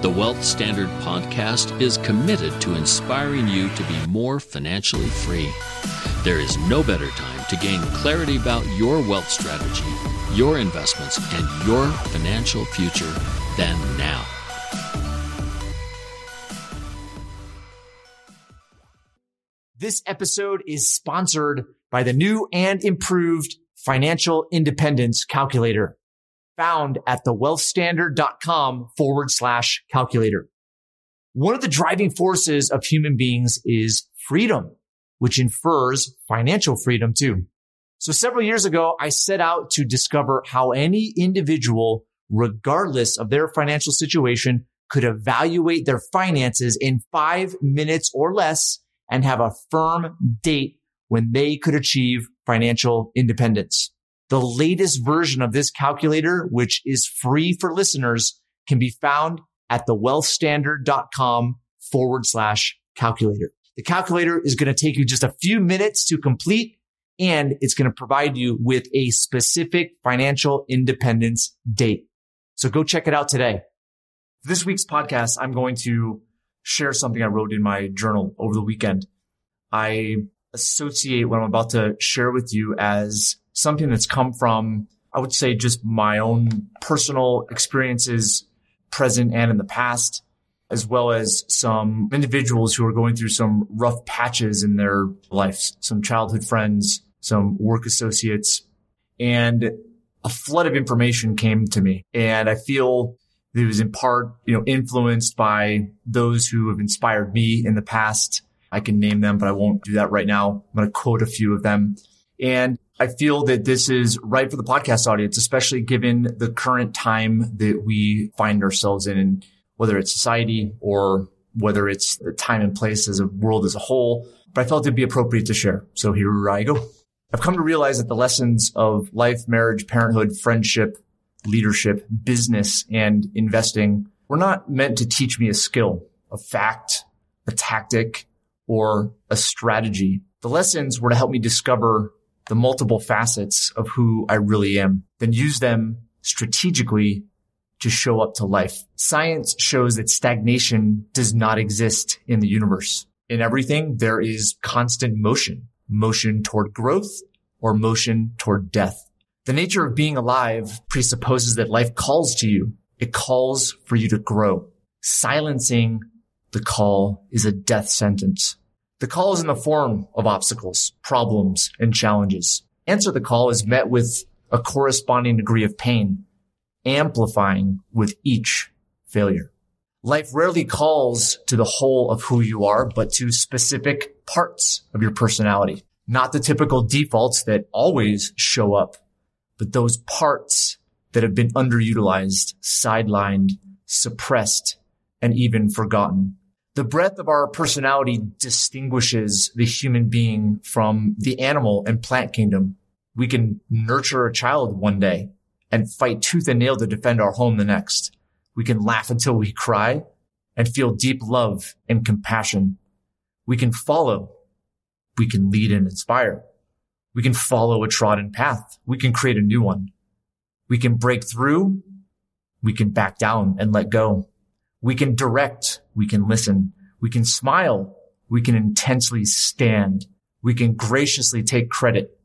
The Wealth Standard podcast is committed to inspiring you to be more financially free. There is no better time to gain clarity about your wealth strategy, your investments, and your financial future than now. This episode is sponsored by the new and improved financial independence calculator found at thewealthstandard.com forward slash calculator. One of the driving forces of human beings is freedom, which infers financial freedom too. So several years ago, I set out to discover how any individual, regardless of their financial situation, could evaluate their finances in five minutes or less and have a firm date when they could achieve financial independence. The latest version of this calculator, which is free for listeners, can be found at thewealthstandard.com forward slash calculator. The calculator is going to take you just a few minutes to complete and it's going to provide you with a specific financial independence date. So go check it out today. This week's podcast, I'm going to share something I wrote in my journal over the weekend. I associate what I'm about to share with you as something that's come from, I would say, just my own personal experiences, present and in the past, as well as some individuals who are going through some rough patches in their lives, some childhood friends, some work associates, and a flood of information came to me. And I feel it was in part, you know, influenced by those who have inspired me in the past. I can name them, but I won't do that right now. I'm going to quote a few of them. And I feel that this is right for the podcast audience, especially given the current time that we find ourselves in, whether it's society or whether it's the time and place as a world as a whole. But I felt it'd be appropriate to share. So here I go. I've come to realize that the lessons of life, marriage, parenthood, friendship, leadership, business, and investing were not meant to teach me a skill, a fact, a tactic, or a strategy. The lessons were to help me discover the multiple facets of who I really am, then use them strategically to show up to life. Science shows that stagnation does not exist in the universe. In everything, there is constant motion, motion toward growth or motion toward death. The nature of being alive presupposes that life calls to you. It calls for you to grow. Silencing the call is a death sentence. The call is in the form of obstacles, problems, and challenges. Answer the call is met with a corresponding degree of pain, amplifying with each failure. Life rarely calls to the whole of who you are, but to specific parts of your personality. Not the typical defaults that always show up, but those parts that have been underutilized, sidelined, suppressed, and even forgotten. The breadth of our personality distinguishes the human being from the animal and plant kingdom. We can nurture a child one day and fight tooth and nail to defend our home the next. We can laugh until we cry and feel deep love and compassion. We can follow. We can lead and inspire. We can follow a trodden path. We can create a new one. We can break through. We can back down and let go. We can direct. We can listen. We can smile. We can intensely stand. We can graciously take credit.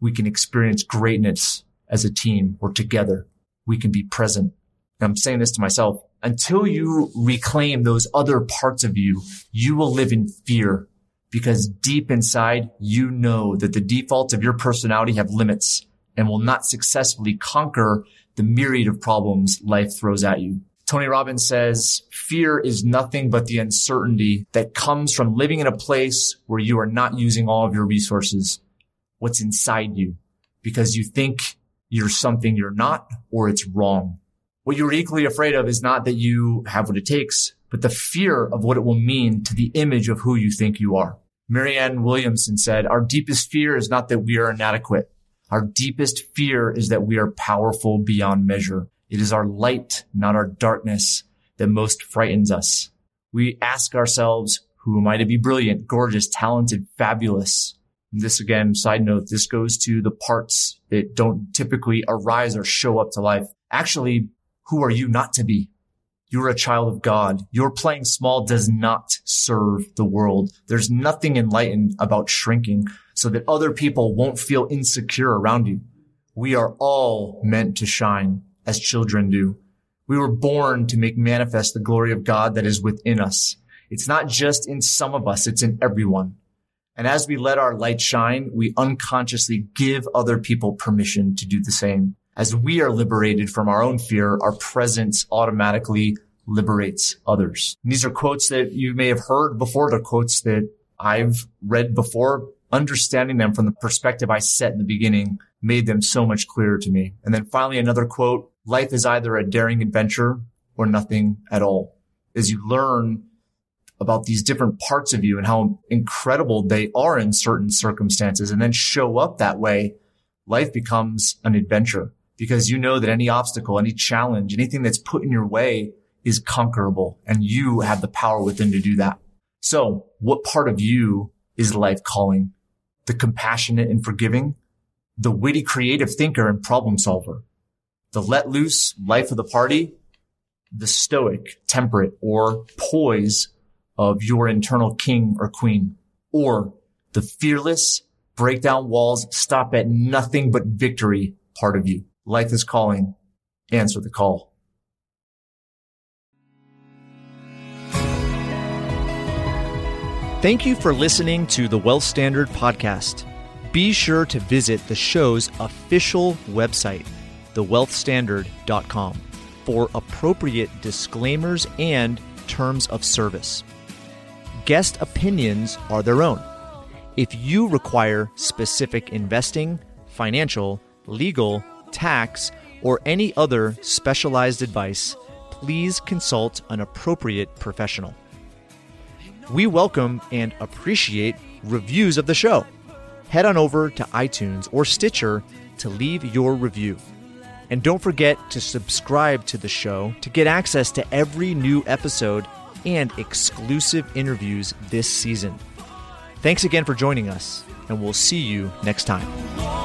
We can experience greatness as a team or together. We can be present. I'm saying this to myself. until you reclaim those other parts of you, you will live in fear because deep inside, you know that the defaults of your personality have limits and will not successfully conquer the myriad of problems life throws at you. Tony Robbins says, fear is nothing but the uncertainty that comes from living in a place where you are not using all of your resources, what's inside you, because you think you're something you're not or it's wrong. What you're equally afraid of is not that you have what it takes, but the fear of what it will mean to the image of who you think you are. Marianne Williamson said, our deepest fear is not that we are inadequate. Our deepest fear is that we are powerful beyond measure. It is our light, not our darkness, that most frightens us. We ask ourselves, who am I to be brilliant, gorgeous, talented, fabulous? This again, side note, this goes to the parts that don't typically arise or show up to life. Actually, who are you not to be? You're a child of God. Your playing small does not serve the world. There's nothing enlightened about shrinking so that other people won't feel insecure around you. We are all meant to shine as children do. We were born to make manifest the glory of God that is within us. It's not just in some of us, it's in everyone. And as we let our light shine, we unconsciously give other people permission to do the same. As we are liberated from our own fear, our presence automatically liberates others. And these are quotes that you may have heard before. They're quotes that I've read before. Understanding them from the perspective I set in the beginning made them so much clearer to me. And then finally, another quote, life is either a daring adventure or nothing at all. As you learn about these different parts of you and how incredible they are in certain circumstances and then show up that way, life becomes an adventure because you know that any obstacle, any challenge, anything that's put in your way is conquerable and you have the power within to do that. So what part of you is life calling? The compassionate and forgiving, the witty creative thinker and problem solver, the let loose life of the party, the stoic, temperate, or poise of your internal king or queen, or the fearless, break down walls, stop at nothing but victory part of you. Life is calling. Answer the call. Thank you for listening to the Wealth Standard Podcast. Be sure to visit the show's official website, thewealthstandard.com, for appropriate disclaimers and terms of service. Guest opinions are their own. If you require specific investing, financial, legal, tax, or any other specialized advice, please consult an appropriate professional. We welcome and appreciate reviews of the show. Head on over to iTunes or Stitcher to leave your review. And don't forget to subscribe to the show to get access to every new episode and exclusive interviews this season. Thanks again for joining us, and we'll see you next time.